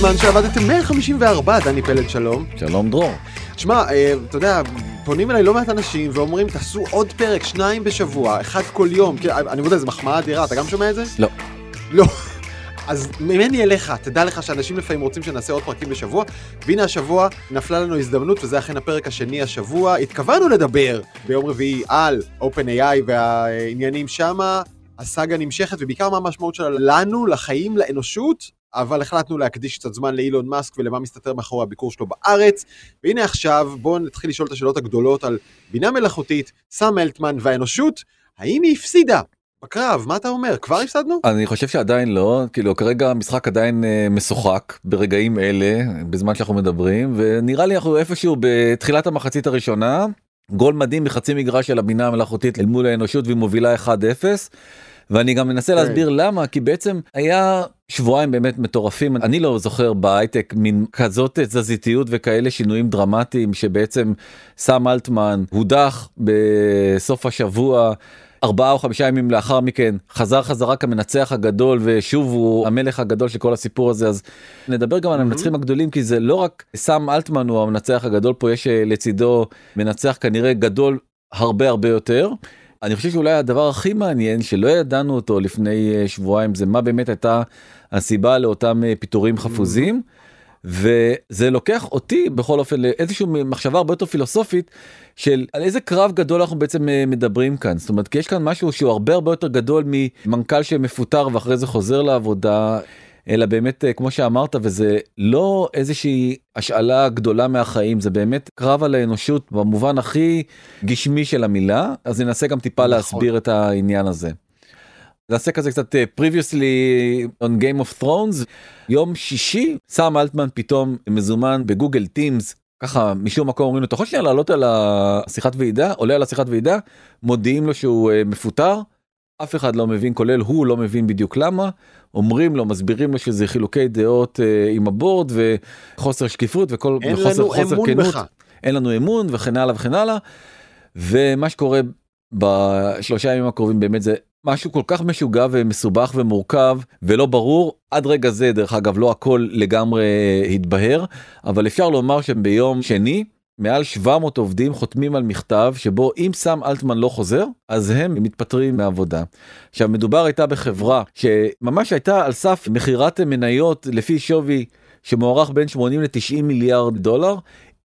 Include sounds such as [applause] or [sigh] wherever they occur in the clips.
בזמן שעבדתם 154, דני פלד, שלום. שלום דרור. תשמע, אה, אתה יודע, פונים אליי לא מעט אנשים ואומרים, תעשו עוד פרק, שניים בשבוע, אחד כל יום. כי, אני מודה, זו מחמאה אדירה, אתה גם שומע את זה? לא. לא. אז ממני אליך, תדע לך שאנשים לפעמים רוצים שנעשה עוד פרקים בשבוע, והנה השבוע נפלה לנו הזדמנות, וזה אכן הפרק השני השבוע. התכוונו לדבר ביום רביעי על OpenAI והעניינים שמה, הסאגה נמשכת, ובעיקר מה המשמעות שלה לנו, לחיים, לאנושות, אבל החלטנו להקדיש קצת זמן לאילון מאסק ולמה מסתתר מאחורי הביקור שלו בארץ. והנה עכשיו, בואו נתחיל לשאול את השאלות הגדולות על בינה מלאכותית, סאם אלטמן והאנושות, האם היא הפסידה? בקרב, מה אתה אומר? כבר הפסדנו? אני חושב שעדיין לא, כאילו כרגע המשחק עדיין אה, משוחק ברגעים אלה, בזמן שאנחנו מדברים, ונראה לי אנחנו איפשהו בתחילת המחצית הראשונה, גול מדהים מחצי מגרש של הבינה המלאכותית אל מול האנושות והיא מובילה 1-0. ואני גם מנסה כן. להסביר למה כי בעצם היה שבועיים באמת מטורפים אני לא זוכר בהייטק מין כזאת תזזיתיות וכאלה שינויים דרמטיים שבעצם סם אלטמן הודח בסוף השבוע. ארבעה או חמישה ימים לאחר מכן חזר חזרה כמנצח הגדול ושוב הוא המלך הגדול של כל הסיפור הזה אז נדבר גם על המנצחים הגדולים כי זה לא רק סם אלטמן הוא המנצח הגדול פה יש אה, לצידו מנצח כנראה גדול הרבה הרבה יותר. אני חושב שאולי הדבר הכי מעניין שלא ידענו אותו לפני אה, שבועיים זה מה באמת הייתה הסיבה לאותם אה, פיטורים חפוזים. וזה לוקח אותי בכל אופן לאיזושהי מחשבה הרבה יותר פילוסופית של על איזה קרב גדול אנחנו בעצם אה, מדברים כאן. זאת אומרת כי יש כאן משהו שהוא הרבה הרבה יותר גדול ממנכ"ל שמפוטר ואחרי זה חוזר לעבודה אלא באמת אה, כמו שאמרת וזה לא איזושהי השאלה גדולה מהחיים זה באמת קרב על האנושות במובן הכי גשמי של המילה אז ננסה גם טיפה נכון. להסביר את העניין הזה. נעשה כזה קצת אה, previously on game of thrones יום שישי סם אלטמן פתאום מזומן בגוגל טימס ככה משום מקום אומרים לו אתה יכול שנייה לעלות על השיחת ועידה עולה על השיחת ועידה מודיעים לו שהוא אה, מפוטר אף אחד לא מבין כולל הוא לא מבין בדיוק למה אומרים לו מסבירים לו שזה חילוקי דעות אה, עם הבורד וחוסר שקיפות וכל אין וחוסר, לנו חוסר אמון כנות. בך. אין לנו אמון וכן הלאה וכן הלאה. ומה שקורה בשלושה ימים הקרובים באמת זה משהו כל כך משוגע ומסובך ומורכב ולא ברור עד רגע זה דרך אגב לא הכל לגמרי התבהר אבל אפשר לומר שביום שני מעל 700 עובדים חותמים על מכתב שבו אם סם אלטמן לא חוזר אז הם מתפטרים מעבודה. עכשיו מדובר הייתה בחברה שממש הייתה על סף מכירת מניות לפי שווי שמוערך בין 80 ל-90 מיליארד דולר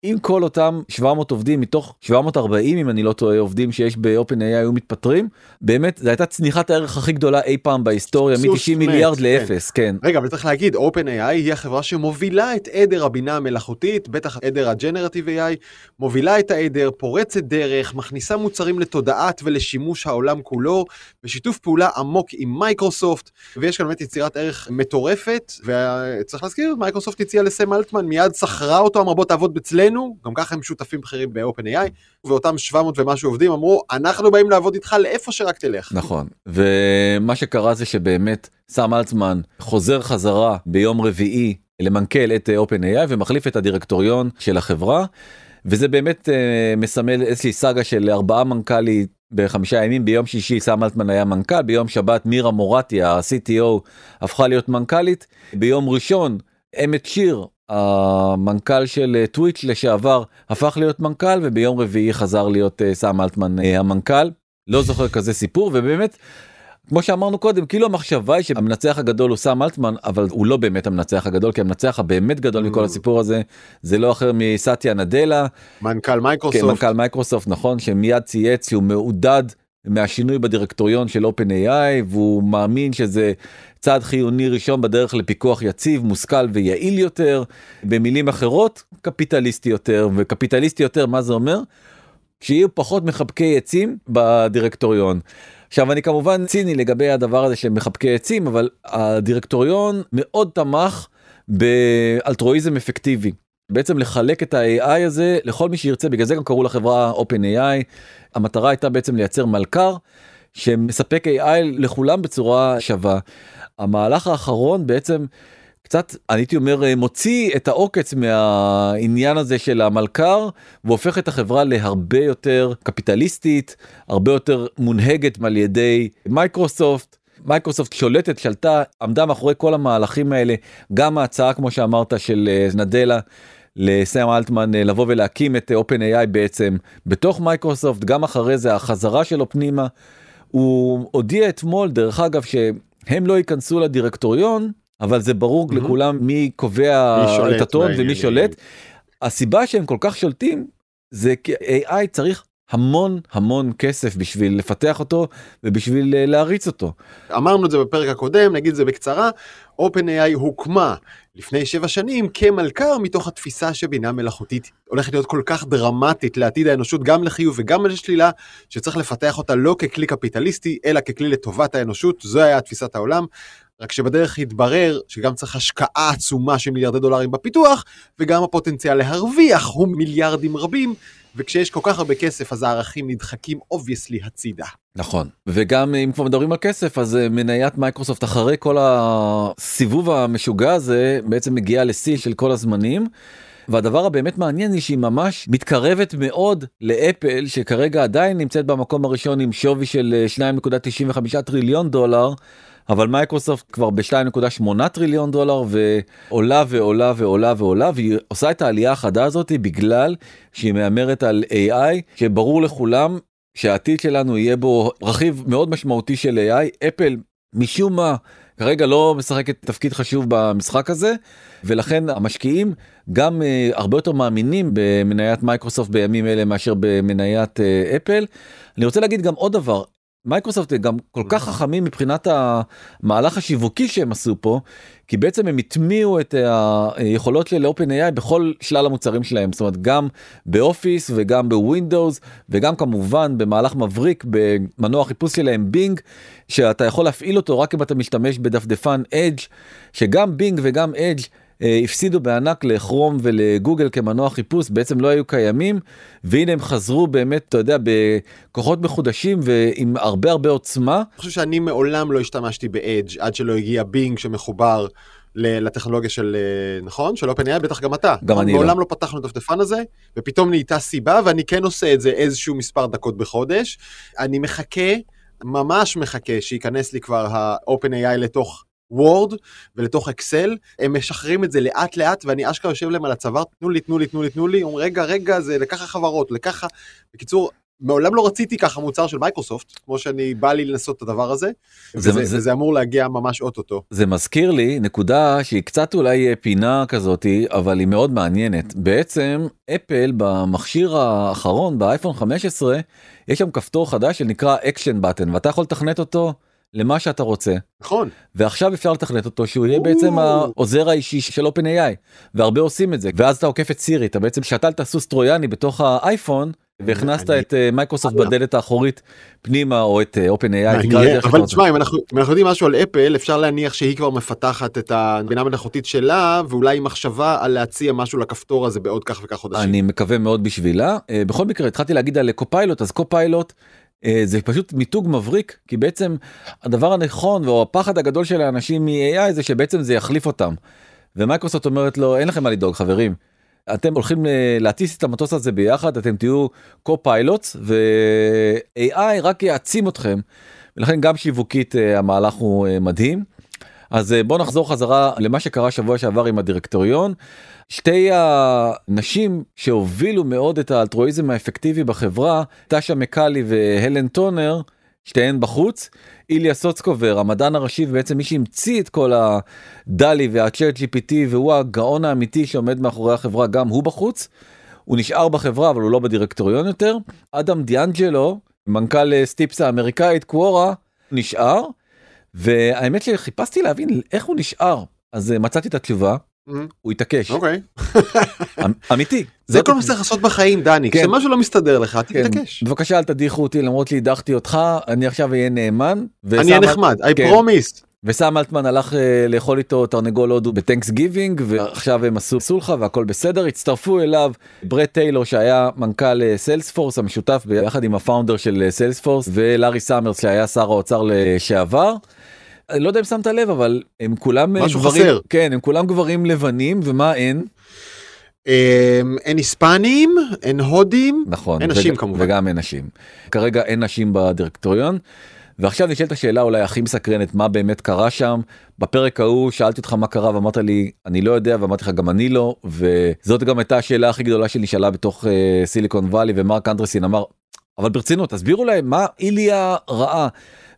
אם כל אותם 700 עובדים מתוך 740 אם אני לא טועה עובדים שיש באופן AI היו מתפטרים באמת זו הייתה צניחת הערך הכי גדולה אי פעם בהיסטוריה מ-90 מיליארד כן. לאפס כן. רגע אבל צריך להגיד OpenAI היא החברה שמובילה את עדר הבינה המלאכותית בטח עדר ה generative AI מובילה את העדר פורצת דרך מכניסה מוצרים לתודעת ולשימוש העולם כולו בשיתוף פעולה עמוק עם מייקרוסופט ויש כאן באמת יצירת ערך מטורפת וצריך להזכיר מייקרוסופט הציעה לסם אלטמן מיד שכרה אותו אמרה בוא לעבוד אצלנו. אצלנו, גם ככה הם שותפים בכירים ב-OpenAI, ואותם 700 ומשהו עובדים אמרו, אנחנו באים לעבוד איתך לאיפה שרק תלך. נכון, ומה שקרה זה שבאמת סם אלצמן חוזר חזרה ביום רביעי למנכ"ל את OpenAI ומחליף את הדירקטוריון של החברה. וזה באמת uh, מסמל איזושהי סאגה של ארבעה מנכ"לית בחמישה ימים ביום שישי סם אלטמן היה מנכ"ל ביום שבת מירה מורטי ה-CTO הפכה להיות מנכ"לית ביום ראשון אמת שיר המנכ"ל של טוויץ' אה, לשעבר הפך להיות מנכ"ל וביום רביעי חזר להיות אה, סם אלטמן אה, המנכ"ל לא זוכר כזה סיפור ובאמת. כמו שאמרנו קודם כאילו המחשבה היא שהמנצח הגדול הוא סם אלטמן אבל הוא לא באמת המנצח הגדול כי המנצח הבאמת גדול מכל אממ. הסיפור הזה זה לא אחר מסאטיה נאדלה מנכ"ל מייקרוסופט כן, מנכ"ל מייקרוסופט נכון שמיד צייץ שהוא מעודד מהשינוי בדירקטוריון של OpenAI והוא מאמין שזה צעד חיוני ראשון בדרך לפיקוח יציב מושכל ויעיל יותר במילים אחרות קפיטליסטי יותר וקפיטליסטי יותר מה זה אומר? שיהיו פחות מחבקי עצים בדירקטוריון. עכשיו אני כמובן ציני לגבי הדבר הזה של מחבקי עצים אבל הדירקטוריון מאוד תמך באלטרואיזם אפקטיבי. בעצם לחלק את ה-AI הזה לכל מי שירצה בגלל זה גם קראו לחברה OpenAI המטרה הייתה בעצם לייצר מלכר שמספק AI לכולם בצורה שווה. המהלך האחרון בעצם קצת הייתי אומר מוציא את העוקץ מהעניין הזה של המלכ"ר והופך את החברה להרבה יותר קפיטליסטית הרבה יותר מונהגת על ידי מייקרוסופט. מייקרוסופט שולטת שלטה עמדה מאחורי כל המהלכים האלה. גם ההצעה כמו שאמרת של אה, נאדלה לסם אלטמן אה, לבוא ולהקים את OpenAI בעצם בתוך מייקרוסופט. גם אחרי זה החזרה שלו פנימה. הוא הודיע אתמול דרך אגב שהם לא ייכנסו לדירקטוריון אבל זה ברור mm-hmm. לכולם מי קובע מי את הטון ומי שולט. הסיבה שהם כל כך שולטים זה כי AI צריך המון המון כסף בשביל לפתח אותו ובשביל אה, להריץ אותו. אמרנו את זה בפרק הקודם, נגיד את זה בקצרה, OpenAI הוקמה לפני שבע שנים כמלכ"ר מתוך התפיסה שבינה מלאכותית הולכת להיות כל כך דרמטית לעתיד האנושות גם לחיוב וגם לשלילה, שצריך לפתח אותה לא ככלי קפיטליסטי אלא ככלי לטובת האנושות, זו היה תפיסת העולם. רק שבדרך התברר שגם צריך השקעה עצומה של מיליארדי דולרים בפיתוח, וגם הפוטנציאל להרוויח הוא מיליארדים רבים, וכשיש כל כך הרבה כסף אז הערכים נדחקים obviously הצידה. נכון וגם אם כבר מדברים על כסף אז אה, מניית מייקרוסופט אחרי כל הסיבוב המשוגע הזה בעצם מגיעה לשיא של כל הזמנים. והדבר הבאמת מעניין היא שהיא ממש מתקרבת מאוד לאפל שכרגע עדיין נמצאת במקום הראשון עם שווי של 2.95 אה, טריליון דולר. אבל מייקרוסופט כבר ב-2.8 טריליון דולר ועולה ועולה ועולה ועולה והיא עושה את העלייה החדה הזאת בגלל שהיא מהמרת על AI שברור לכולם שהעתיד שלנו יהיה בו רכיב מאוד משמעותי של AI אפל משום מה כרגע לא משחקת תפקיד חשוב במשחק הזה ולכן המשקיעים גם אה, הרבה יותר מאמינים במניית מייקרוסופט בימים אלה מאשר במניית אה, אפל. אני רוצה להגיד גם עוד דבר מייקרוסופט גם כל כך חכמים מבחינת המהלך השיווקי שהם עשו פה כי בעצם הם הטמיעו את היכולות של OpenAI בכל שלל המוצרים שלהם. זאת אומרת גם באופיס וגם בווינדוס וגם כמובן במהלך מבריק במנוע חיפוש שלהם בינג שאתה יכול להפעיל אותו רק אם אתה משתמש בדפדפן אדג' שגם בינג וגם אדג' הפסידו בענק לכרום ולגוגל כמנוע חיפוש בעצם לא היו קיימים והנה הם חזרו באמת אתה יודע בכוחות מחודשים ועם הרבה הרבה עוצמה. אני חושב שאני מעולם לא השתמשתי באדג' עד שלא הגיע בינג שמחובר לטכנולוגיה של אה, נכון של OpenAI בטח גם אתה. גם אני לא. מעולם לא פתחנו את הדפדפן הזה ופתאום נהייתה סיבה ואני כן עושה את זה איזשהו מספר דקות בחודש. אני מחכה ממש מחכה שייכנס לי כבר ה-OpenAI לתוך וורד ולתוך אקסל, הם משחררים את זה לאט לאט ואני אשכרה יושב להם על הצוואר, תנו לי, תנו לי, תנו לי, תנו לי, אומרים רגע, רגע, זה לככה חברות, לככה, בקיצור, מעולם לא רציתי ככה מוצר של מייקרוסופט, כמו שאני בא לי לנסות את הדבר הזה, זה, וזה, זה, וזה אמור להגיע ממש אוטוטו. זה מזכיר לי נקודה שהיא קצת אולי פינה כזאתי, אבל היא מאוד מעניינת. בעצם אפל במכשיר האחרון באייפון 15, יש שם כפתור חדש שנקרא action button, ואתה יכול לתכנת אותו למה שאתה רוצה. נכון. ועכשיו אפשר לתכנת אותו שהוא יהיה בעצם העוזר האישי של AI והרבה עושים את זה ואז אתה עוקף את סירי אתה בעצם שתלת סוס טרויאני בתוך האייפון והכנסת את אה, מייקרוסופט בדלת האחורית פנימה או את אה, AI. אבל תשמע אם אנחנו יודעים משהו על אפל אפשר להניח שהיא כבר מפתחת את הבינה המלאכותית שלה ואולי מחשבה על להציע משהו לכפתור הזה בעוד כך וכך חודשים. אני מקווה מאוד בשבילה אה, בכל מקרה התחלתי להגיד על קופיילוט אז קופיילוט זה פשוט מיתוג מבריק כי בעצם הדבר הנכון או הפחד הגדול של האנשים מ-AI זה שבעצם זה יחליף אותם. ומייקרוסופט אומרת לו אין לכם מה לדאוג חברים. אתם הולכים אה, להטיס את המטוס הזה ביחד אתם תהיו co-pilots ו-AI רק יעצים אתכם. ולכן גם שיווקית אה, המהלך הוא מדהים. אז בוא נחזור חזרה למה שקרה שבוע שעבר עם הדירקטוריון. שתי הנשים שהובילו מאוד את האלטרואיזם האפקטיבי בחברה, טאשה מקאלי והלן טונר, שתיהן בחוץ. איליה סוצקובר המדען הראשי ובעצם מי שהמציא את כל הדלי והצ'אט gpt והוא הגאון האמיתי שעומד מאחורי החברה גם הוא בחוץ. הוא נשאר בחברה אבל הוא לא בדירקטוריון יותר. אדם דיאנג'לו מנכ"ל סטיפס האמריקאית קוורה נשאר. והאמת שחיפשתי להבין איך הוא נשאר אז מצאתי את התשובה. הוא התעקש. אוקיי. אמ, אמיתי. [laughs] זה כל מה שצריך לעשות בחיים דני, כן. כשמשהו לא מסתדר לך כן. תתעקש. בבקשה אל תדיחו אותי למרות שהדחתי אותך אני עכשיו אהיה נאמן. אני אהיה נחמד, I כן. promise. וסם אלטמן הלך אה, לאכול איתו תרנגול הודו ב Thanksgiving ועכשיו הם עשו סולחה והכל בסדר הצטרפו אליו ברד טיילור שהיה מנכ"ל סיילספורס אה, המשותף ביחד עם ה founder של סיילספורס אה, ולארי סאמרס שהיה שר האוצר לשעבר. אני לא יודע אם שמת לב אבל הם כולם משהו גברים, חסר. כן הם כולם גברים לבנים ומה אין. אמ, אין היספנים אין הודים נכון אין נשים כמובן. וגם אין נשים. כרגע אין נשים בדירקטוריון. ועכשיו נשאלת השאלה אולי הכי מסקרנת מה באמת קרה שם? בפרק ההוא שאלתי אותך מה קרה ואמרת לי אני לא יודע ואמרתי לך גם אני לא וזאת גם הייתה השאלה הכי גדולה שנשאלה בתוך uh, סיליקון וואלי ומרק אנדרסין אמר אבל ברצינות תסבירו להם מה איליה ראה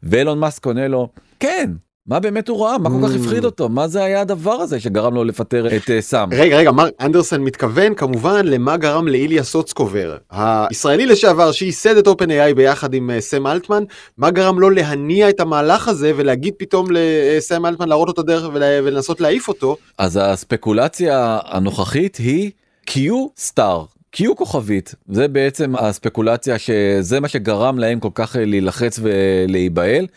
ואילון מאסק עונה לו כן מה באמת הוא ראה? מה כל כך Mm. הפחיד אותו? מה זה היה הדבר הזה שגרם לו לפטר את אה, סאם? רגע, רגע, מרק אנדרסן מתכוון כמובן למה גרם לאיליה סוצקובר, הישראלי לשעבר שייסד את OpenAI ביחד עם אה, סם אלטמן, מה גרם לו להניע את המהלך הזה ולהגיד פתאום לסם אלטמן להראות לו את הדרך ול- ולנסות להעיף אותו. אז הספקולציה הנוכחית היא Q סטאר. Q כוכבית זה בעצם הספקולציה שזה מה שגרם להם כל כך אה, להילחץ ולהיבהל.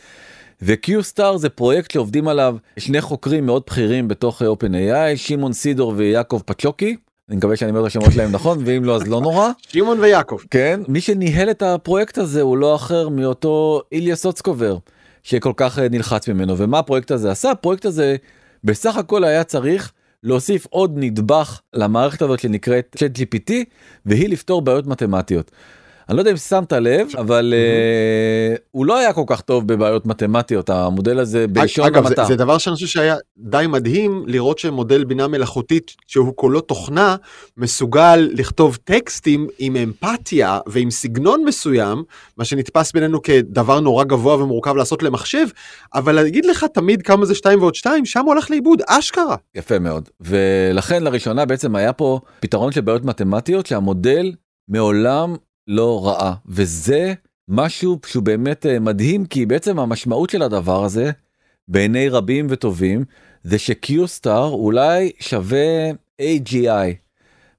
ו-Q סטאר זה פרויקט שעובדים עליו שני חוקרים מאוד בכירים בתוך אה, OpenAI שמעון סידור ויעקב פצ'וקי. אני מקווה שאני אומר את השמות שלהם נכון ואם לא אז לא נורא. שמעון ויעקב. כן מי שניהל את הפרויקט הזה הוא לא אחר מאותו איליה סוצקובר שכל כך אה, נלחץ ממנו ומה הפרויקט הזה עשה הפרויקט הזה בסך הכל היה צריך להוסיף עוד נדבך למערכת הזאת שנקראת צ'אט GPT והיא לפתור בעיות מתמטיות. אני לא יודע אם שמת לב אבל אה, הוא לא היה כל כך טוב בבעיות מתמטיות המודל הזה בלשון אגב, זה, המעטה. זה דבר שאני חושב שהיה די מדהים לראות שמודל בינה מלאכותית שהוא כולו תוכנה מסוגל לכתוב טקסטים עם אמפתיה ועם סגנון מסוים, מה שנתפס בינינו כדבר נורא גבוה ומורכב לעשות למחשב, אבל להגיד לך תמיד כמה זה 2 ועוד 2, שם הולך לאיבוד, אשכרה. יפה מאוד ולכן לראשונה בעצם היה פה פתרון של בעיות מתמטיות שהמודל מעולם לא ראה וזה משהו שהוא באמת אה, מדהים כי בעצם המשמעות של הדבר הזה בעיני רבים וטובים זה שקיו סטאר אולי שווה AGI.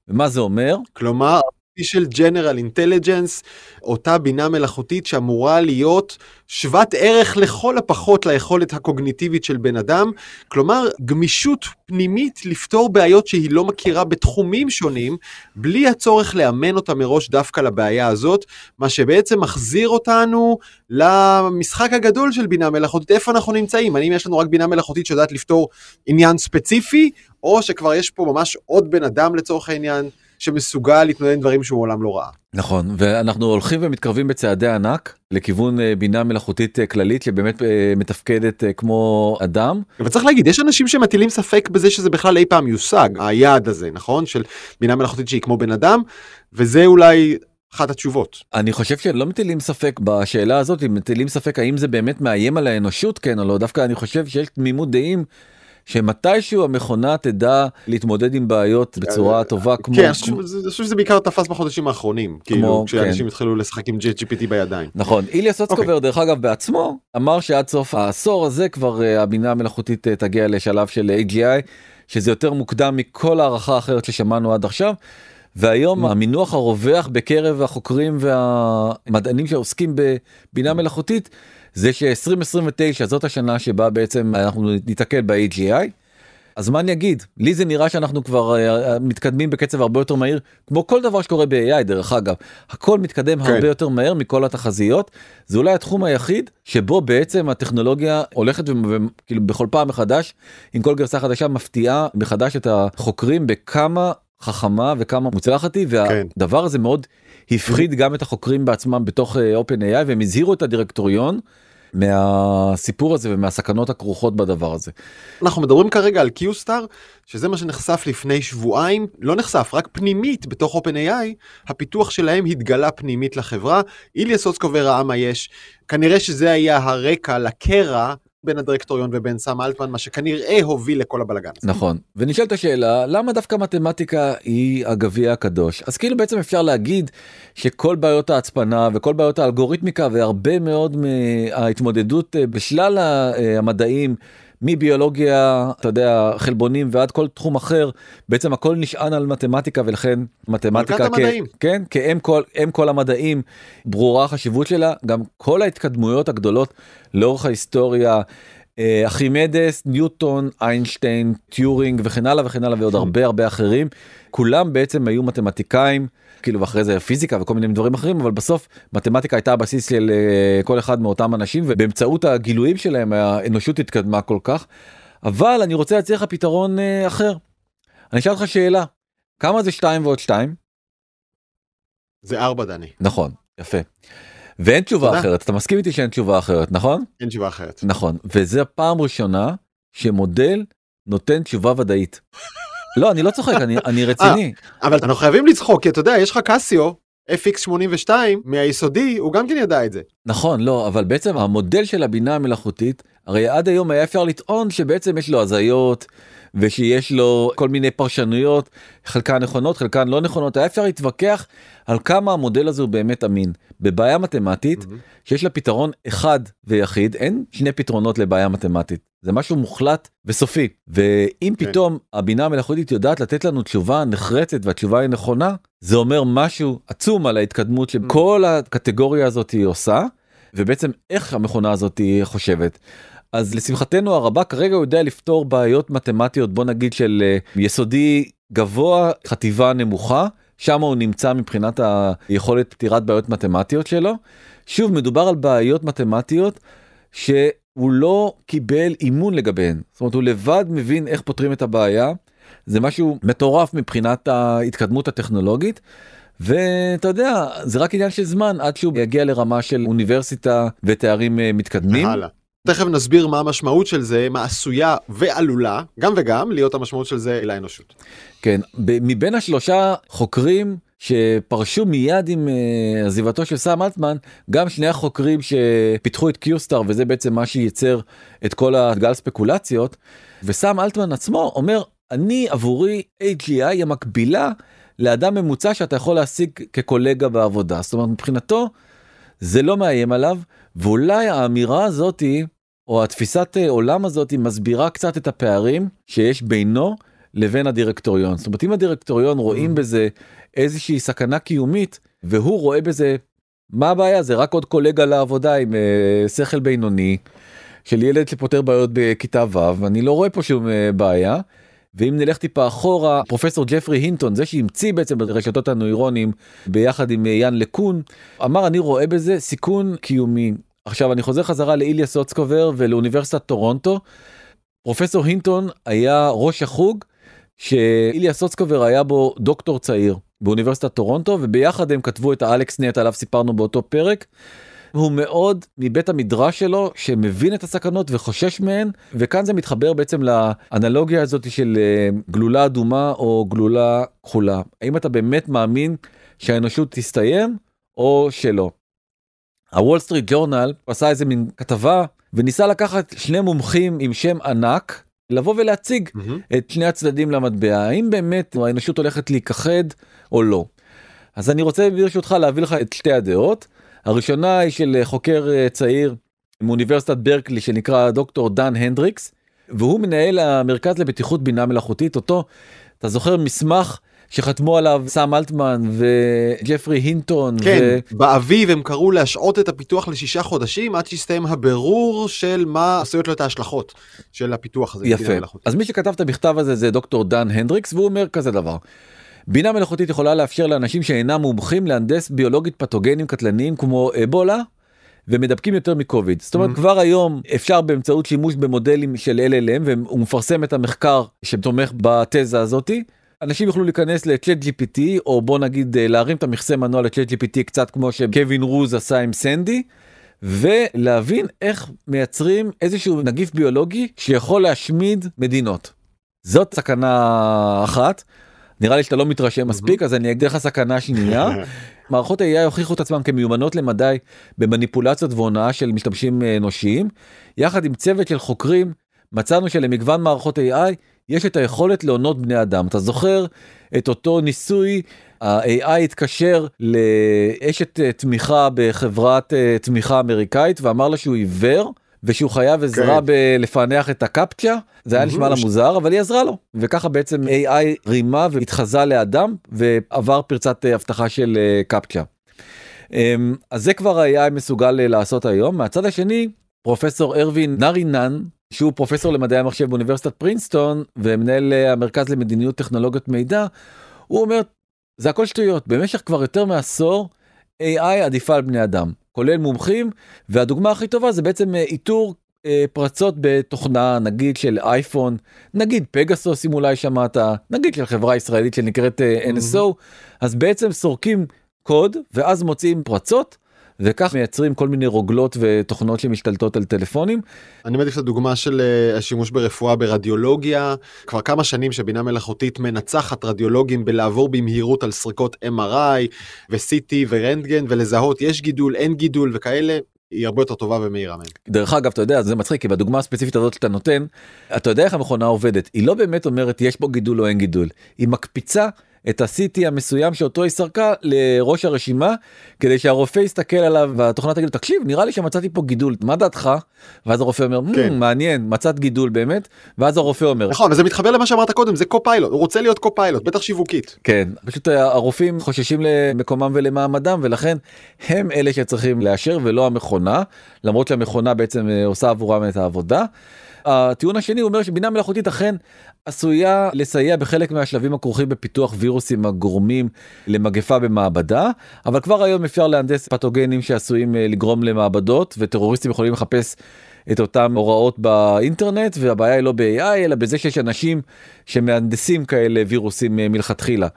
ומה זה אומר? כלומר, של General Intelligence, אותה בינה מלאכותית שאמורה להיות שוות ערך לכל הפחות ליכולת הקוגניטיבית של בן אדם, כלומר גמישות פנימית לפתור בעיות שהיא לא מכירה בתחומים שונים, בלי הצורך לאמן אותה מראש דווקא לבעיה הזאת, מה שבעצם מחזיר אותנו למשחק הגדול של בינה מלאכותית, איפה אנחנו נמצאים, האם יש לנו רק בינה מלאכותית שיודעת לפתור עניין ספציפי, או שכבר יש פה ממש עוד בן אדם לצורך העניין. שמסוגל להתמודד עם דברים שהוא מעולם לא ראה. נכון ואנחנו הולכים ומתקרבים בצעדי ענק לכיוון אה, בינה מלאכותית אה, כללית שבאמת אה, מתפקדת כמו אדם. אבל צריך להגיד יש אנשים שמטילים ספק בזה שזה בכלל אי פעם יושג היעד הזה נכון של בינה מלאכותית שהיא כמו בן אדם וזה אולי אחת התשובות. אני חושב שלא מטילים ספק בשאלה הזאת אם מטילים ספק האם זה באמת מאיים על האנושות כן או לא דווקא אני חושב שיש תמימות דעים. שמתישהו המכונה תדע להתמודד עם בעיות בצורה טובה כמו, כן, אני חושב שזה- בעיקר תפס בחודשים האחרונים, כאילו כשאנשים כן. התחילו לשחק עם GPT בידיים. נכון איליה סוצקובר דרך אגב בעצמו אמר שעד סוף העשור הזה כבר אה, הבינה המלאכותית אה, תגיע לשלב של AGI שזה יותר מוקדם מכל הערכה אחרת ששמענו עד עכשיו. והיום המינוח הרווח בקרב החוקרים והמדענים שעוסקים בבינה מלאכותית זה ש-2029 זאת השנה שבה בעצם אנחנו ניתקל ב-AGI. אז מה אני אגיד לי זה נראה שאנחנו כבר uh, מתקדמים בקצב הרבה יותר מהיר כמו כל דבר שקורה ב-AI דרך אגב הכל מתקדם כן. הרבה יותר מהר מכל התחזיות זה אולי התחום היחיד שבו בעצם הטכנולוגיה הולכת וכאילו בכל פעם מחדש עם כל גרסה חדשה מפתיעה מחדש את החוקרים בכמה חכמה וכמה מוצלחת היא כן. והדבר הזה מאוד הפחיד גם את החוקרים בעצמם בתוך אה, OpenAI והם הזהירו את הדירקטוריון מהסיפור הזה ומהסכנות הכרוכות בדבר הזה. אנחנו מדברים כרגע על קיוסטאר, שזה מה שנחשף לפני שבועיים, לא נחשף, רק פנימית בתוך OpenAI, הפיתוח שלהם התגלה פנימית לחברה. איליה סוצקובר ראה מה יש, כנראה שזה היה הרקע לקרע בין הדירקטוריון ובין סם אלטמן, מה שכנראה הוביל לכל הבלגן הזה. נכון ונשאלת השאלה למה דווקא מתמטיקה היא הגביע הקדוש אז כאילו בעצם אפשר להגיד שכל בעיות ההצפנה וכל בעיות האלגוריתמיקה והרבה מאוד מההתמודדות אה, בשלל אה, המדעים. מביולוגיה, אתה יודע, חלבונים ועד כל תחום אחר, בעצם הכל נשען על מתמטיקה ולכן מתמטיקה, המדעים. כן, כאם כל, כל המדעים, ברורה החשיבות שלה, גם כל ההתקדמויות הגדולות לאורך ההיסטוריה, אה, ארכימדס, ניוטון, איינשטיין, טיורינג וכן הלאה וכן הלאה ועוד הרבה הרבה אחרים, כולם בעצם היו מתמטיקאים, כאילו ואחרי זה פיזיקה וכל מיני דברים אחרים, אבל בסוף מתמטיקה הייתה הבסיס של אה, כל אחד מאותם אנשים ובאמצעות הגילויים שלהם האנושות התקדמה כל כך. אבל אני רוצה להציע לך פתרון אה, אחר. אני אשאל אותך שאלה, כמה זה 2 ועוד 2? זה ארבע, דני. נכון, יפה. ואין תשובה תודה. אחרת אתה מסכים איתי שאין תשובה אחרת נכון אין תשובה אחרת. נכון וזה פעם ראשונה שמודל נותן תשובה ודאית. לא אני לא צוחק אני אני רציני אבל אנחנו חייבים לצחוק, כי אתה יודע, יש לך קסיו, FX82 מהיסודי, הוא גם כן ידע את זה. נכון לא אבל בעצם המודל של הבינה המלאכותית הרי עד היום היה אפשר לטעון שבעצם יש לו הזיות ושיש לו כל מיני פרשנויות חלקן נכונות חלקן לא נכונות היה אפשר להתווכח על כמה המודל הזה הוא באמת אמין. בבעיה מתמטית שיש לה פתרון אחד ויחיד אין שני פתרונות לבעיה מתמטית. זה משהו מוחלט וסופי. ואם כן. פתאום הבינה המלאכותית יודעת לתת לנו תשובה נחרצת והתשובה היא נכונה זה אומר משהו עצום על ההתקדמות שכל הקטגוריה הזאת היא עושה ובעצם איך המכונה הזאת חושבת. אז לשמחתנו הרבה כרגע הוא יודע לפתור בעיות מתמטיות בוא נגיד של אה, יסודי גבוה חטיבה נמוכה שם הוא נמצא מבחינת היכולת פתירת בעיות מתמטיות שלו. שוב מדובר על בעיות מתמטיות שהוא לא קיבל אימון לגביהן זאת אומרת הוא לבד מבין איך פותרים את הבעיה זה משהו מטורף מבחינת ההתקדמות הטכנולוגית. ואתה יודע זה רק עניין של זמן עד שהוא יגיע לרמה של אוניברסיטה ותארים אה, מתקדמים. הלאה. תכף נסביר מה המשמעות של זה, מה עשויה ועלולה, גם וגם, להיות המשמעות של זה לאנושות. כן, מבין השלושה חוקרים שפרשו מיד עם uh, עזיבתו של סאם אלטמן, גם שני החוקרים שפיתחו את קיוסטאר וזה בעצם מה שייצר את כל הגל ספקולציות, וסאם אלטמן עצמו אומר, אני עבורי AGI המקבילה לאדם ממוצע שאתה יכול להשיג כקולגה בעבודה. זאת אומרת, מבחינתו זה לא מאיים עליו, ואולי האמירה הזאתי, או התפיסת אה, עולם הזאתי מסבירה קצת את הפערים שיש בינו לבין הדירקטוריון. זאת אומרת, אם הדירקטוריון רואים בזה איזושהי סכנה קיומית, והוא רואה בזה, מה הבעיה? זה רק עוד קולגה לעבודה עם אה, שכל בינוני, של ילד שפותר בעיות בכיתה ו', אני לא רואה פה שום אה, בעיה. ואם נלך טיפה אחורה, פרופסור ג'פרי הינטון, זה שהמציא בעצם את רשתות הנוירונים ביחד עם אה, יאן לקון, אמר אני רואה בזה סיכון קיומי. עכשיו אני חוזר חזרה לאיליה סוצקובר ולאוניברסיטת טורונטו. פרופסור הינטון היה ראש החוג שאיליה סוצקובר היה בו דוקטור צעיר באוניברסיטת טורונטו וביחד הם כתבו את ה-AlexNet עליו סיפרנו באותו פרק. הוא מאוד מבית המדרש שלו שמבין את הסכנות וחושש מהן וכאן זה מתחבר בעצם לאנלוגיה הזאת של אה, גלולה אדומה או גלולה כחולה האם אתה באמת מאמין שהאנושות תסתיים או שלא. ה-Wall Street Journal עשה איזה מין כתבה וניסה לקחת שני מומחים עם שם ענק לבוא ולהציג את שני הצדדים למטבע האם באמת האנושות הולכת להיכחד או לא. אז אני רוצה ברשותך להביא לך את שתי הדעות. הראשונה היא של חוקר אה, צעיר מאוניברסיטת ברקלי שנקרא דוקטור דן הנדריקס והוא מנהל המרכז לבטיחות בינה מלאכותית אותו אתה זוכר מסמך שחתמו עליו סאם אלטמן וג'פרי הינטון. כן, ו... באביב הם קראו להשעות את הפיתוח לשישה חודשים עד שיסתיים הבירור של מה עשויות להיות ההשלכות של הפיתוח הזה. יפה. אז מי שכתב את המכתב הזה זה דוקטור דן הנדריקס והוא אומר כזה דבר. בינה מלאכותית יכולה לאפשר לאנשים שאינם מומחים להנדס ביולוגית פתוגנים קטלניים כמו אבולה ומדבקים יותר מקוביד. זאת אומרת Mhm. כבר היום אפשר באמצעות שימוש במודלים של LLM והוא מפרסם את המחקר שתומך בתזה הזאתי. אנשים יוכלו להיכנס לצ'אט GPT או בוא נגיד אה, להרים את המכסה מנוע לצ'אט GPT קצת כמו שקווין רוז עשה עם סנדי. ולהבין איך מייצרים איזשהו נגיף ביולוגי שיכול להשמיד מדינות. זאת סכנה אחת. נראה לי שאתה לא מתרשם מספיק אז אני אגדיר לך סכנה שנייה. [laughs] מערכות ה-AI הוכיחו את עצמם כמיומנות למדי במניפולציות והונאה של משתמשים אה, אנושיים. יחד עם צוות של חוקרים מצאנו שלמגוון מערכות AI יש את היכולת להונות בני אדם. אתה זוכר את אותו ניסוי ה-AI התקשר לאשת אה, תמיכה בחברת אה, תמיכה אמריקאית ואמר לה שהוא עיוור ושהוא חייב עזרה כן. בלפענח את הקפצ'ה זה היה נשמע לה Mhm. מוזר אבל היא עזרה לו וככה בעצם AI רימה והתחזה לאדם ועבר פרצת אה, אבטחה של אה, קפצ'ה. אמ, אז זה כבר היה מסוגל אה, לעשות היום מהצד השני פרופסור ארווין נרינן שהוא פרופסור למדעי המחשב באוניברסיטת פרינסטון ומנהל המרכז למדיניות טכנולוגיות מידע הוא אומר זה הכל שטויות במשך כבר יותר מעשור AI עדיפה על בני אדם כולל מומחים והדוגמה הכי טובה זה בעצם אה, איתור אה, פרצות בתוכנה נגיד של אייפון נגיד פגסוס אם אולי שמעת נגיד של חברה ישראלית שנקראת אה, NSO אז בעצם סורקים קוד ואז מוציאים פרצות וכך מייצרים כל מיני רוגלות ותוכנות שמשתלטות על טלפונים. אני מעדיף את הדוגמה של אה, השימוש ברפואה ברדיולוגיה, כבר כמה שנים שבינה מלאכותית מנצחת רדיולוגים בלעבור במהירות על סריקות MRI ו-CT ורנטגן ולזהות יש גידול, אין גידול וכאלה. היא הרבה יותר טובה ומהירה מהם. דרך אגב אתה יודע זה מצחיק כי בדוגמה הספציפית הזאת שאתה נותן אתה יודע איך המכונה עובדת היא לא באמת אומרת יש פה גידול או אין גידול היא מקפיצה את ה-CT המסוים שאותו היא סרקה לראש הרשימה כדי שהרופא יסתכל עליו והתוכנה תגיד תקשיב נראה לי שמצאתי פה גידול מה דעתך ואז הרופא אומר כן. מעניין מצאת גידול באמת ואז הרופא אומר נכון וזה מתחבר למה שאמרת קודם זה קו-פיילוט הוא רוצה להיות קו-פיילוט בטח שיווקית כן פשוט הרופאים חוששים למקומם ולמעמדם ולכן הם אלה שצריכים לאשר ולא המכונה למרות שהמכונה בעצם אה, עושה עבורם את העבודה. הטיעון השני אומר שבינה מלאכותית אכן עשויה לסייע בחלק מהשלבים הכרוכים בפיתוח וירוסים הגורמים למגפה במעבדה, אבל כבר היום אפשר להנדס פתוגנים שעשויים אה, לגרום למעבדות וטרוריסטים יכולים לחפש את אותם הוראות באינטרנט והבעיה היא לא ב-AI אלא בזה שיש אנשים שמהנדסים כאלה וירוסים אה, מלכתחילה.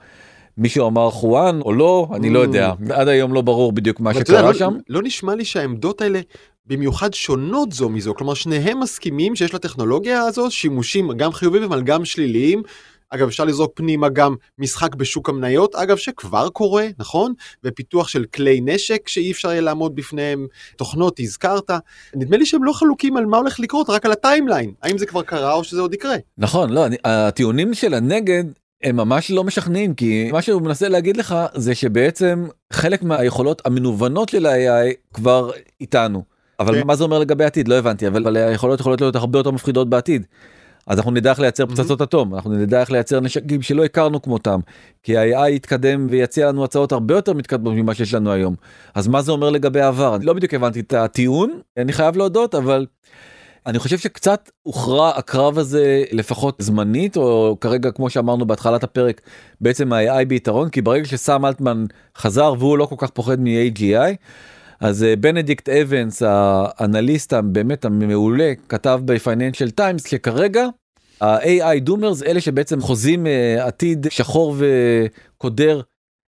מישהו אמר חואן או לא אני לא יודע mm. עד היום לא ברור בדיוק מה שקרה לא- שם. לא נשמע לי שהעמדות האלה במיוחד שונות זו מזו, כלומר שניהם מסכימים שיש לטכנולוגיה הזו שימושים גם חיוביים אבל גם שליליים. אגב אפשר לזרוק פנימה גם משחק בשוק המניות אגב שכבר קורה נכון ופיתוח של כלי נשק שאי אפשר יהיה לעמוד בפניהם תוכנות הזכרת נדמה לי שהם לא חלוקים על מה הולך לקרות רק על הטיימליין האם זה כבר קרה או שזה עוד יקרה. נכון לא אני, הטיעונים של הנגד הם ממש לא משכנעים כי מה שהוא מנסה להגיד לך זה שבעצם חלק מהיכולות המנוונות של ה-AI כבר איתנו. אבל כן. מה זה אומר לגבי העתיד לא הבנתי אבל, אבל היכולות יכולות להיות הרבה יותר מפחידות בעתיד. אז אנחנו נדע איך לייצר פצצות אטום אנחנו נדע איך לייצר נשקים שלא הכרנו כמותם כי ה-AI יתקדם ויציע לנו הצעות הרבה יותר מתקדמות ממה שיש לנו היום אז מה זה אומר לגבי העבר אני לא בדיוק הבנתי את הטיעון אני חייב להודות אבל. אני חושב שקצת הוכרע הקרב הזה לפחות זמנית או כרגע כמו שאמרנו בהתחלת הפרק בעצם ה-AI ביתרון כי ברגע שסם אלטמן חזר והוא לא כל כך פוחד מ-AGI אז אה, בנדיקט אבנס האנליסט באמת המעולה כתב בפייננשל טיימס שכרגע ה-AI doomers אלה שבעצם חוזים uh, עתיד שחור וקודר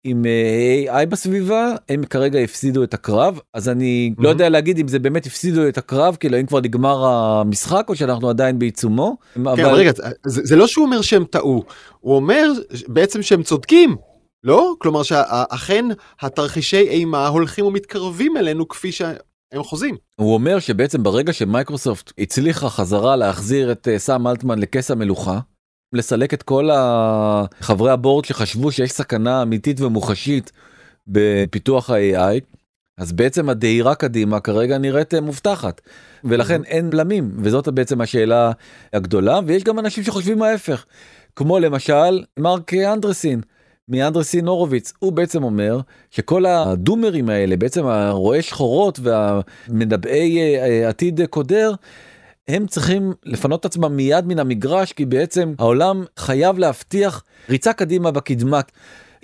עם uh, AI בסביבה הם כרגע הפסידו את הקרב אז אני mm-hmm. לא יודע להגיד אם זה באמת הפסידו את הקרב כאילו אם כבר נגמר המשחק או שאנחנו עדיין בעיצומו. כן, אבל רגע זה, זה לא שהוא אומר שהם טעו הוא אומר בעצם שהם צודקים לא? כלומר שאכן התרחישי אימה הולכים ומתקרבים אלינו כפי שהם חוזים. הוא אומר שבעצם ברגע שמייקרוסופט הצליחה חזרה להחזיר את אה, סאם אלטמן לכס המלוכה, לסלק את כל חברי הבורד שחשבו שיש סכנה אמיתית ומוחשית בפיתוח ה-AI, אז בעצם הדהירה קדימה כרגע נראית אה, מובטחת ולכן אין בלמים וזאת בעצם השאלה הגדולה ויש גם אנשים שחושבים ההפך כמו למשל מרק אנדרסין מאנדרסין הורוביץ הוא בעצם אומר שכל הדומרים האלה בעצם הרואי שחורות והמנבאי אה, עתיד קודר. הם צריכים לפנות את עצמם מיד מן המגרש כי בעצם העולם חייב להבטיח ריצה קדימה בקדמה.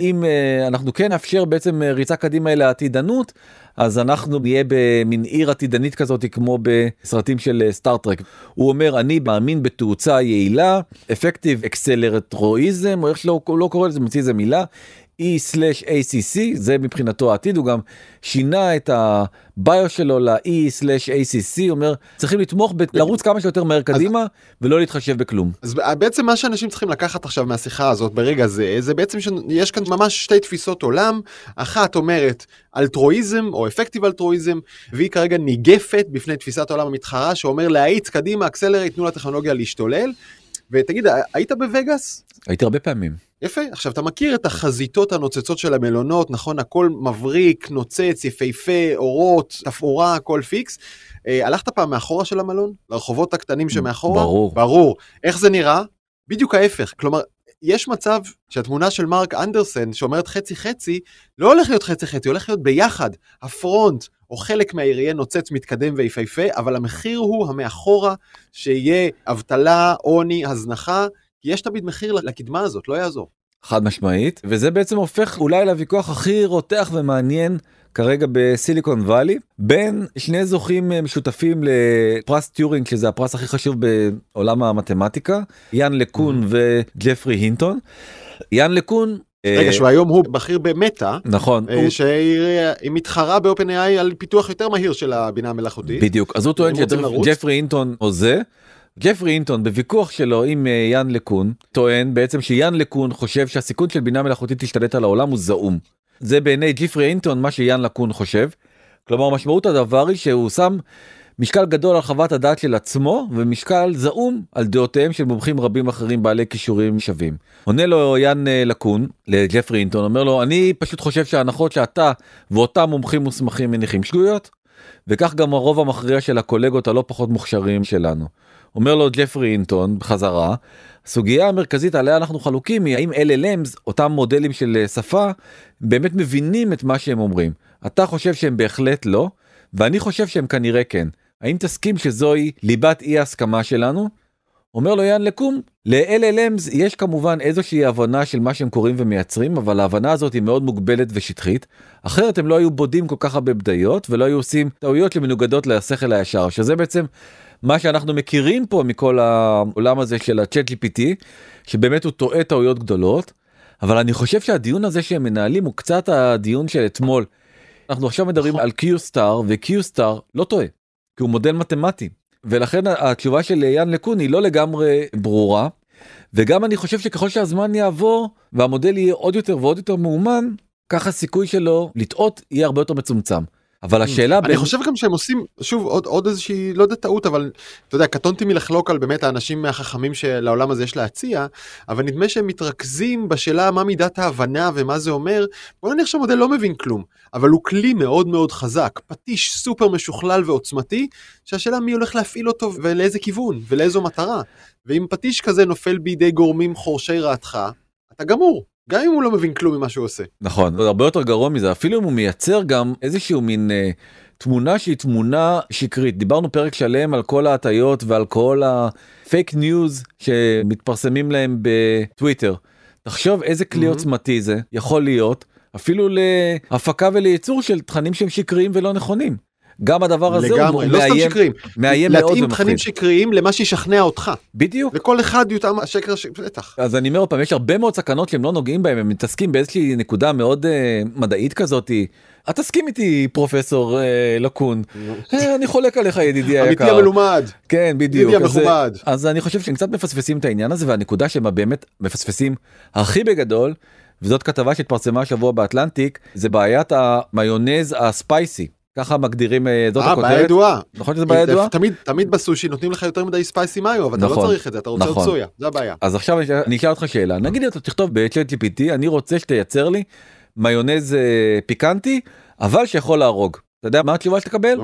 אם uh, אנחנו כן נאפשר בעצם uh, ריצה קדימה אל העתידנות אז אנחנו נהיה במין עיר עתידנית כזאת כמו בסרטים של סטארטרק. הוא אומר אני מאמין בתאוצה יעילה אפקטיב אקסלרטרואיזם או איך שלא לא קורא לזה מוציא איזה מילה E/ACC זה מבחינתו העתיד הוא גם שינה את הביו שלו ל-E/ACC אומר צריכים לתמוך בלרוץ כמה שיותר מהר קדימה אז, ולא להתחשב בכלום. אז בעצם מה שאנשים צריכים לקחת עכשיו מהשיחה הזאת ברגע זה זה בעצם שיש כאן ממש שתי תפיסות עולם אחת אומרת אלטרואיזם או effective altruism והיא כרגע ניגפת בפני תפיסת העולם המתחרה שאומר להאיץ קדימה accelerate תנו לטכנולוגיה להשתולל. ותגיד היית בווגאס? הייתי הרבה פעמים. יפה, עכשיו אתה מכיר את החזיתות הנוצצות של המלונות, נכון? הכל מבריק, נוצץ, יפהפה, אורות, תפאורה, הכל פיקס. אה, הלכת פעם מאחורה של המלון? לרחובות הקטנים שמאחורה? ברור. ברור. איך זה נראה? בדיוק ההפך. כלומר, יש מצב שהתמונה של מארק אנדריסן שאומרת חצי חצי, לא הולך להיות חצי חצי, הולך להיות ביחד. ה front או חלק מהעיר יהיה נוצץ, מתקדם ויפהפה, אבל המחיר הוא המאחורה, שיהיה אבטלה, עוני, הזנחה, כי יש תמיד מחיר לקדמה הזאת, לא יעזור. חד משמעית, וזה בעצם הופך אולי לוויכוח הכי רותח ומעניין כרגע בסיליקון וואלי בין שני זוכים אה, משותפים לפרס טיורינג שזה הפרס הכי חשוב בעולם המתמטיקה יאן לקון וג'פרי הינטון. יאן לקון רגע, שהוא היום הוא בכיר במטא, נכון. אה, שהיא מתחרה באופן AI על פיתוח יותר מהיר של הבינה המלאכותית. בדיוק, אז הוא טוען? שג'פרי אינטון הוזה. ג'פרי אינטון בוויכוח שלו עם אה, יאן לקון טוען בעצם שיאן לקון חושב שהסיכון של בינה מלאכותית תשתלט על העולם הוא זעום. זה בעיני ג'פרי אינטון מה שיאן לקון חושב. כלומר משמעות הדבר היא שהוא שם משקל גדול על חוות הדעת של עצמו ומשקל זעום על דעותיהם של מומחים רבים אחרים בעלי כישורים שווים. עונה לו יאן אה, לקון לג'פרי אינטון אומר לו אני פשוט חושב שההנחות שאתה ואותם מומחים מוסמכים מניחים שגויות וכך גם הרוב המכריע של הקולגות הלא פחות מוכשרים שלנו. אומר לו ג'פרי אינטון בחזרה, הסוגיה המרכזית עליה אנחנו חלוקים היא האם LLMs, אותם מודלים של אה, שפה, באמת מבינים את מה שהם אומרים. אתה חושב שהם בהחלט לא, ואני חושב שהם כנראה כן. האם תסכים שזוהי ליבת אי ההסכמה שלנו? אומר לו יאן לקום, ל-LLMs יש כמובן איזושהי הבנה של מה שהם קוראים ומייצרים, אבל ההבנה הזאת היא מאוד מוגבלת ושטחית, אחרת הם לא היו בודים כל כך הרבה בדיות ולא היו עושים טעויות שמנוגדות לשכל הישר, שזה בעצם מה שאנחנו מכירים פה מכל העולם הזה של ה-chat GPT, שבאמת הוא טועה טעויות גדולות, אבל אני חושב שהדיון הזה שהם מנהלים הוא קצת הדיון של אתמול. אנחנו עכשיו מדברים על q-star ו-q-star לא טועה, כי הוא מודל מתמטי. ולכן התשובה של יאן לקון היא לא לגמרי ברורה, וגם אני חושב שככל שהזמן יעבור והמודל יהיה עוד יותר ועוד יותר מאומן, ככה הסיכוי שלו לטעות יהיה הרבה יותר מצומצם. אבל השאלה אני חושב גם שהם עושים שוב עוד עוד איזושהי לא יודע טעות אבל אתה יודע קטונתי מלחלוק על באמת האנשים החכמים שלעולם הזה יש להציע אבל נדמה שהם מתרכזים בשאלה מה מידת ההבנה ומה זה אומר בוא נניח שהמודל לא מבין כלום אבל הוא כלי מאוד מאוד חזק פטיש סופר משוכלל ועוצמתי שהשאלה מי הולך להפעיל אותו ולאיזה כיוון ולאיזו מטרה ואם פטיש כזה נופל בידי גורמים חורשי רעתך אתה גמור. גם אם הוא לא מבין כלום ממה שהוא עושה. נכון, זה הרבה יותר גרוע מזה, אפילו אם הוא מייצר גם איזשהו מין אה, תמונה שהיא תמונה שקרית. דיברנו פרק שלם על כל ההטיות ועל כל ה fake news שמתפרסמים להם בטוויטר. תחשוב איזה כלי mm-hmm. עוצמתי זה יכול להיות אפילו להפקה ולייצור של תכנים שהם שקריים ולא נכונים. גם הדבר הזה לגמרי, הוא לא מאיים, סתם שקרים, מאיים מאוד להתאים ומפחיד. תכנים שקריים למה שישכנע אותך, בדיוק. וכל אחד יותאם השקר, ש... בטח. אז אני אומר עוד פעם, יש הרבה מאוד סכנות שהם לא נוגעים בהם, הם מתעסקים באיזושהי נקודה מאוד uh, מדעית כזאתי. את תסכים איתי פרופסור uh, לקון, אה, אני חולק עליך ידידי אמיתי היקר. המלומד, כן בדיוק. ידידי אז, המכובד. אז אני חושב שהם קצת מפספסים את העניין הזה והנקודה שהם באמת מפספסים הכי בגדול, וזאת כתבה שהתפרסמה השבוע באטלנטיק, זה בעיית המיונז הספייסי. ככה מגדירים אה, זאת אה, בעיה הכותרת. ידועה. נכון שזה בעיה ידועה? תמיד, תמיד בסושי נותנים לך יותר מדי ספייסי מאיו, אבל אתה לא נכון, צריך את זה, אתה רוצה נכון. סויה, זה הבעיה. אז עכשיו אני- אשאל אותך שאלה נגיד אתה תכתוב בצ'אט GPT אני רוצה שתייצר לי מיונז אה, פיקנטי אבל שיכול להרוג. אתה יודע מה התשובה שתקבל?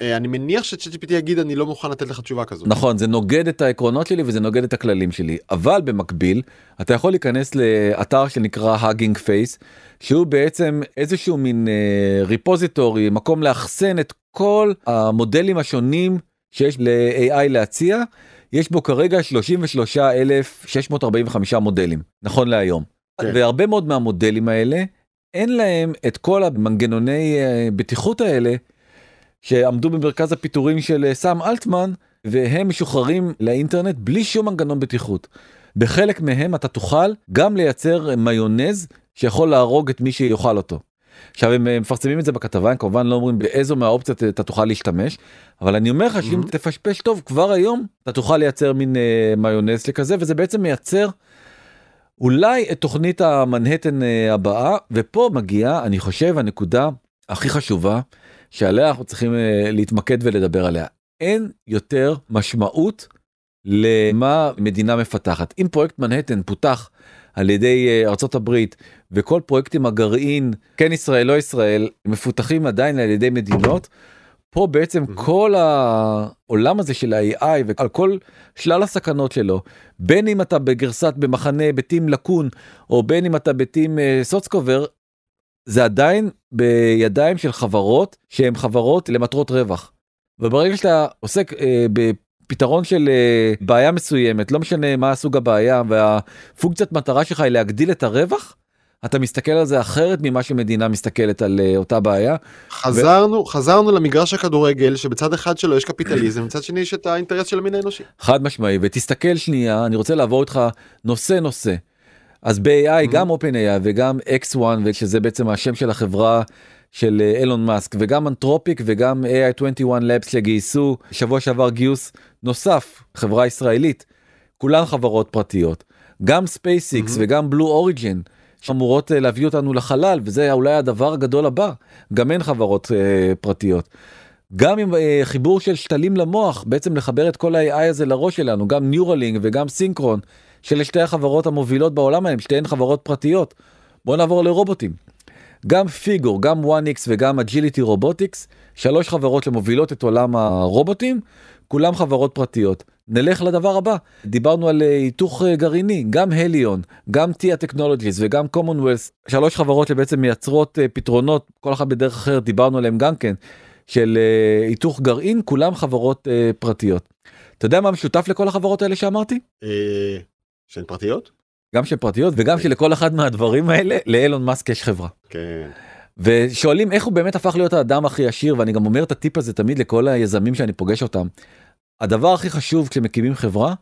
אה, אני מניח שצ'אט יגיד אני לא מוכן לתת לך תשובה כזאת. נכון זה נוגד את העקרונות שלי וזה נוגד את הכללים שלי אבל במקביל אתה יכול להיכנס לאתר שנקרא Hugging Face שהוא בעצם איזשהו מין אה, repository מקום לאחסן את כל המודלים השונים שיש ל-AI להציע יש בו כרגע 33,645 מודלים נכון להיום כן. והרבה מאוד מהמודלים האלה אין להם את כל המנגנוני אה, בטיחות האלה שעמדו במרכז הפיטורים של אה, סאם אלטמן והם משוחררים לאינטרנט בלי שום מנגנון בטיחות. בחלק מהם אתה תוכל גם לייצר אה, מיונז שיכול להרוג את מי שיאכל אותו. עכשיו הם אה, מפרסמים את זה בכתבה הם כמובן לא אומרים באיזו מהאופציות אתה תוכל להשתמש אבל אני אומר לך שאם Mhm. תפשפש טוב כבר היום אתה תוכל לייצר מין אה, מיונז כזה וזה בעצם מייצר אולי את תוכנית המנהטן אה, הבאה ופה מגיעה אני חושב הנקודה הכי חשובה שעליה אנחנו צריכים אה, להתמקד ולדבר עליה. אין יותר משמעות למה מדינה מפתחת. אם פרויקט מנהטן פותח על ידי אה, ארצות הברית וכל פרויקטים הגרעין, כן ישראל לא ישראל, מפותחים עדיין על ידי מדינות, פה בעצם Mhm. כל העולם הזה של ה-AI ועל כל שלל הסכנות שלו, בין אם אתה בגרסת במחנה בטים לקון או בין אם אתה בטים אה, סוצקובר, זה עדיין בידיים של חברות שהן חברות למטרות רווח. וברגע שאתה עוסק אה, בפתרון של אה, בעיה מסוימת, לא משנה מה סוג הבעיה והפונקציית מטרה שלך היא להגדיל את הרווח, אתה מסתכל על זה אחרת ממה שמדינה מסתכלת על אה, אותה בעיה. חזרנו, חזרנו למגרש הכדורגל שבצד אחד שלו יש קפיטליזם, מצד שני יש את האינטרס של המין האנושי. חד משמעי ותסתכל שנייה אני רוצה לעבור איתך נושא נושא. אז ב-AI גם OpenAI וגם X1 ושזה בעצם השם של החברה של אילון מאסק וגם אנתרופיק וגם AI21 Labs שגייסו שבוע שעבר גיוס נוסף חברה ישראלית כולן חברות פרטיות גם SpaceX mm-hmm. וגם בלו אוריג'ין שאמורות להביא אותנו לחלל וזה אולי הדבר הגדול הבא גם אין חברות uh, פרטיות. גם עם uh, חיבור של שתלים למוח בעצם לחבר את כל ה-AI הזה לראש שלנו גם Neuralink וגם Synchron של שתי החברות המובילות בעולם האלה שתיהן חברות פרטיות. בוא נעבור לרובוטים. גם Figure גם 1x וגם Agility Robotics שלוש חברות שמובילות את עולם הרובוטים כולם חברות פרטיות. נלך לדבר הבא דיברנו על היתוך גרעיני גם Helion גם TAE Technologies וגם Commonwealth שלוש חברות שבעצם מייצרות פתרונות כל אחת בדרך אחרת דיברנו עליהם גם כן של היתוך גרעין כולם חברות פרטיות. אתה יודע מה משותף לכל החברות האלה שאמרתי? שהן פרטיות? גם שהן פרטיות וגם שלכל אחד מהדברים האלה לאילון מאסק יש חברה. כן. ושואלים איך הוא באמת הפך להיות האדם הכי עשיר ואני גם אומר את הטיפ הזה תמיד לכל היזמים שאני פוגש אותם. הדבר הכי חשוב כשמקימים חברה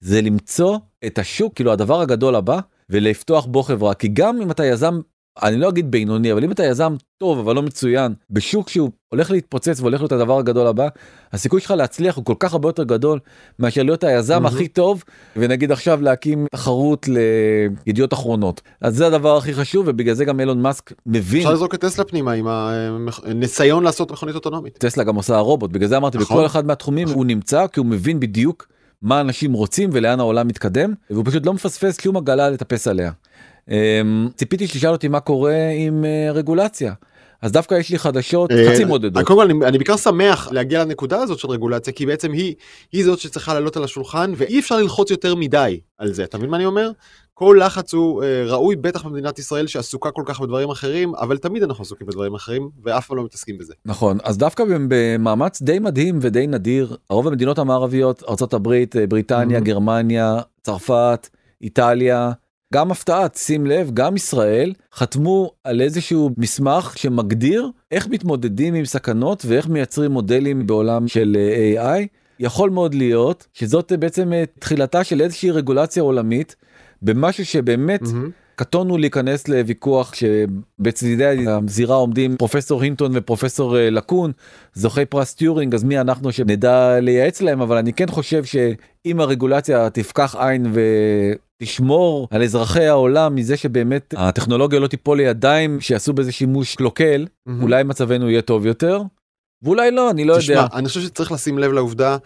זה למצוא את השוק כאילו הדבר הגדול הבא ולפתוח בו חברה כי גם אם אתה יזם אני לא אגיד בינוני אבל אם אתה יזם טוב אבל לא מצוין בשוק שהוא הולך להתפוצץ והולך להיות הדבר הגדול הבא הסיכוי שלך להצליח הוא כל כך הרבה יותר גדול מאשר להיות היזם mm-hmm. הכי טוב ונגיד עכשיו להקים תחרות לידיעות אחרונות אז זה הדבר הכי חשוב ובגלל זה גם אילון מאסק מבין. אפשר לזרוק את טסלה פנימה עם הניסיון לעשות מכונית אוטונומית. טסלה גם עושה רובוט בגלל זה אמרתי נכון. בכל אחד מהתחומים נכון. הוא נמצא כי הוא מבין בדיוק מה אנשים רוצים ולאן העולם מתקדם והוא פשוט לא מפספס שום עגלה לטפס עליה. אמ, ציפיתי שתשאל אותי מה קורה עם אה, רגולציה. אז דווקא יש לי חדשות אה, חצי מודדות. קודם כל אני, אני בעיקר שמח להגיע לנקודה הזאת של רגולציה כי בעצם היא היא זאת שצריכה לעלות על השולחן ואי אפשר ללחוץ יותר מדי על זה אתה מבין מה אני אומר? כל לחץ הוא אה, ראוי בטח במדינת ישראל שעסוקה כל כך בדברים אחרים אבל תמיד אנחנו עסוקים בדברים אחרים ואף פעם לא מתעסקים בזה. נכון אז דווקא במאמץ די מדהים ודי נדיר רוב המדינות המערביות ארה"ב בריטניה mm-hmm. גרמניה צרפת איטליה גם הפתעת שים לב גם ישראל חתמו על איזשהו מסמך שמגדיר איך מתמודדים עם סכנות ואיך מייצרים מודלים בעולם של אה, AI. יכול מאוד להיות שזאת בעצם אה, תחילתה של איזושהי רגולציה עולמית במשהו שבאמת mm-hmm. קטונו להיכנס לוויכוח שבצדדי הזירה עומדים פרופסור הינטון ופרופסור אה, לקון זוכי פרס טיורינג אז מי אנחנו שנדע לייעץ להם אבל אני כן חושב שאם הרגולציה תפקח עין תשמור על אזרחי העולם מזה שבאמת הטכנולוגיה לא תיפול לידיים שיעשו בזה שימוש קלוקל mm-hmm. אולי מצבנו יהיה טוב יותר. ואולי לא אני לא תשמע, יודע. אני חושב שצריך לשים לב לעובדה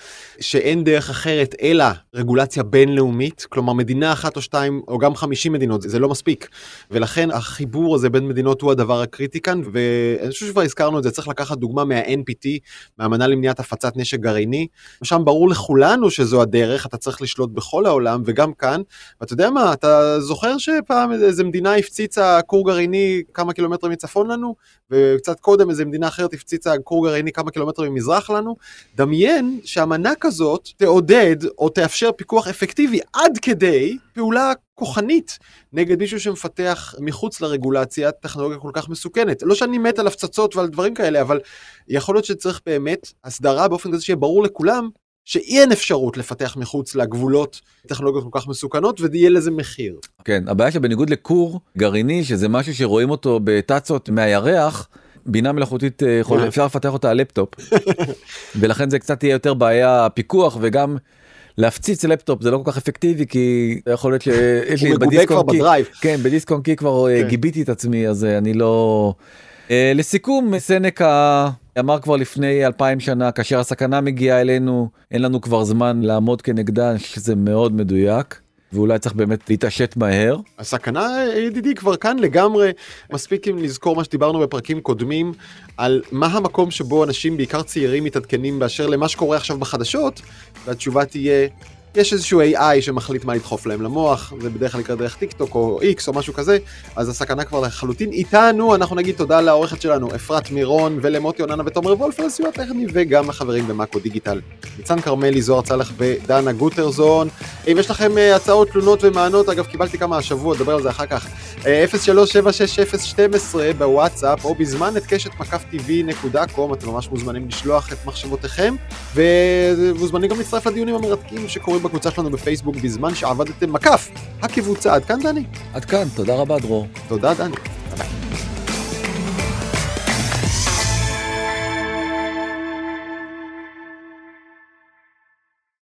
שאין דרך אחרת אלא רגולציה בינלאומית כלומר מדינה אחת או שתיים או גם 50 מדינות זה לא מספיק ולכן החיבור הזה בין מדינות הוא הדבר הקריטי כאן ואני חושב שכבר הזכרנו את זה צריך לקחת דוגמה מה-NPT מהאמנה למניעת הפצת נשק גרעיני שם ברור לכולנו שזו הדרך אתה צריך לשלוט בכל העולם וגם כאן ואתה יודע מה אתה זוכר שפעם איזה מדינה הפציצה כור גרעיני כמה קילומטרים מצפון לנו וקצת קודם איזה מדינה אחרת הפציצה כור גרעיני כמה קילומטרים ממזרח לנו, דמיין שאמנה כזאת תעודד או תאפשר פיקוח אפקטיבי עד כדי פעולה כוחנית נגד מישהו שמפתח מחוץ לרגולציה טכנולוגיה כל כך מסוכנת. לא שאני מת על הפצצות ועל דברים כאלה, אבל יכול להיות שצריך באמת הסדרה באופן כזה שיהיה ברור לכולם שאין אפשרות לפתח מחוץ לגבולות טכנולוגיות כל כך מסוכנות ויהיה לזה מחיר. כן, הבעיה שבניגוד לכור גרעיני שזה משהו שרואים אותו בטאצות מהירח, בינה מלאכותית אה, יכול. אפשר לפתח אותה על לפטופ [laughs] ולכן זה קצת יהיה יותר בעיה פיקוח וגם להפציץ לפטופ זה לא כל כך אפקטיבי כי יכול להיות שיש לי בדיסק און קי, כן בדיסק און קי כבר אה, כן. גיביתי את עצמי אז אה, אני לא. לסיכום סנקה אמר כבר לפני אלפיים שנה כאשר הסכנה מגיעה אלינו אין לנו כבר זמן לעמוד כנגדה שזה מאוד מדויק. ואולי צריך באמת להתעשת מהר. הסכנה ידידי כבר כאן לגמרי מספיק אם לזכור מה שדיברנו בפרקים קודמים על מה המקום שבו אנשים בעיקר צעירים מתעדכנים באשר למה שקורה עכשיו בחדשות והתשובה תהיה יש איזשהו AI שמחליט מה לדחוף להם למוח, זה בדרך כלל יקרה דרך טיק טוק או איקס או משהו כזה, אז הסכנה כבר לחלוטין איתנו, אנחנו נגיד תודה לעורכת שלנו אפרת מירון ולמוטי אוננה ותומר וולף על הסיוע הטכני וגם לחברים במאקו דיגיטל. ניצן כרמלי, זוהר צלח ודנה גוטרזון. אם יש לכם אה, הצעות, תלונות ומענות, אגב קיבלתי כמה השבוע, נדבר על זה אחר כך, 03766012 אה, בוואטסאפ או בזמן את קשת מקף tv.com, אתם ממש מוזמנים לשלוח את מחשבותיכם ומוזמנים גם להצטרף לדיונים המרתקים שקורים בקבוצה שלנו בפייסבוק בזמן שעבדתם מקף, הקבוצה. עד כאן, דני? עד כאן, תודה רבה, דרור. תודה, דני. ביי.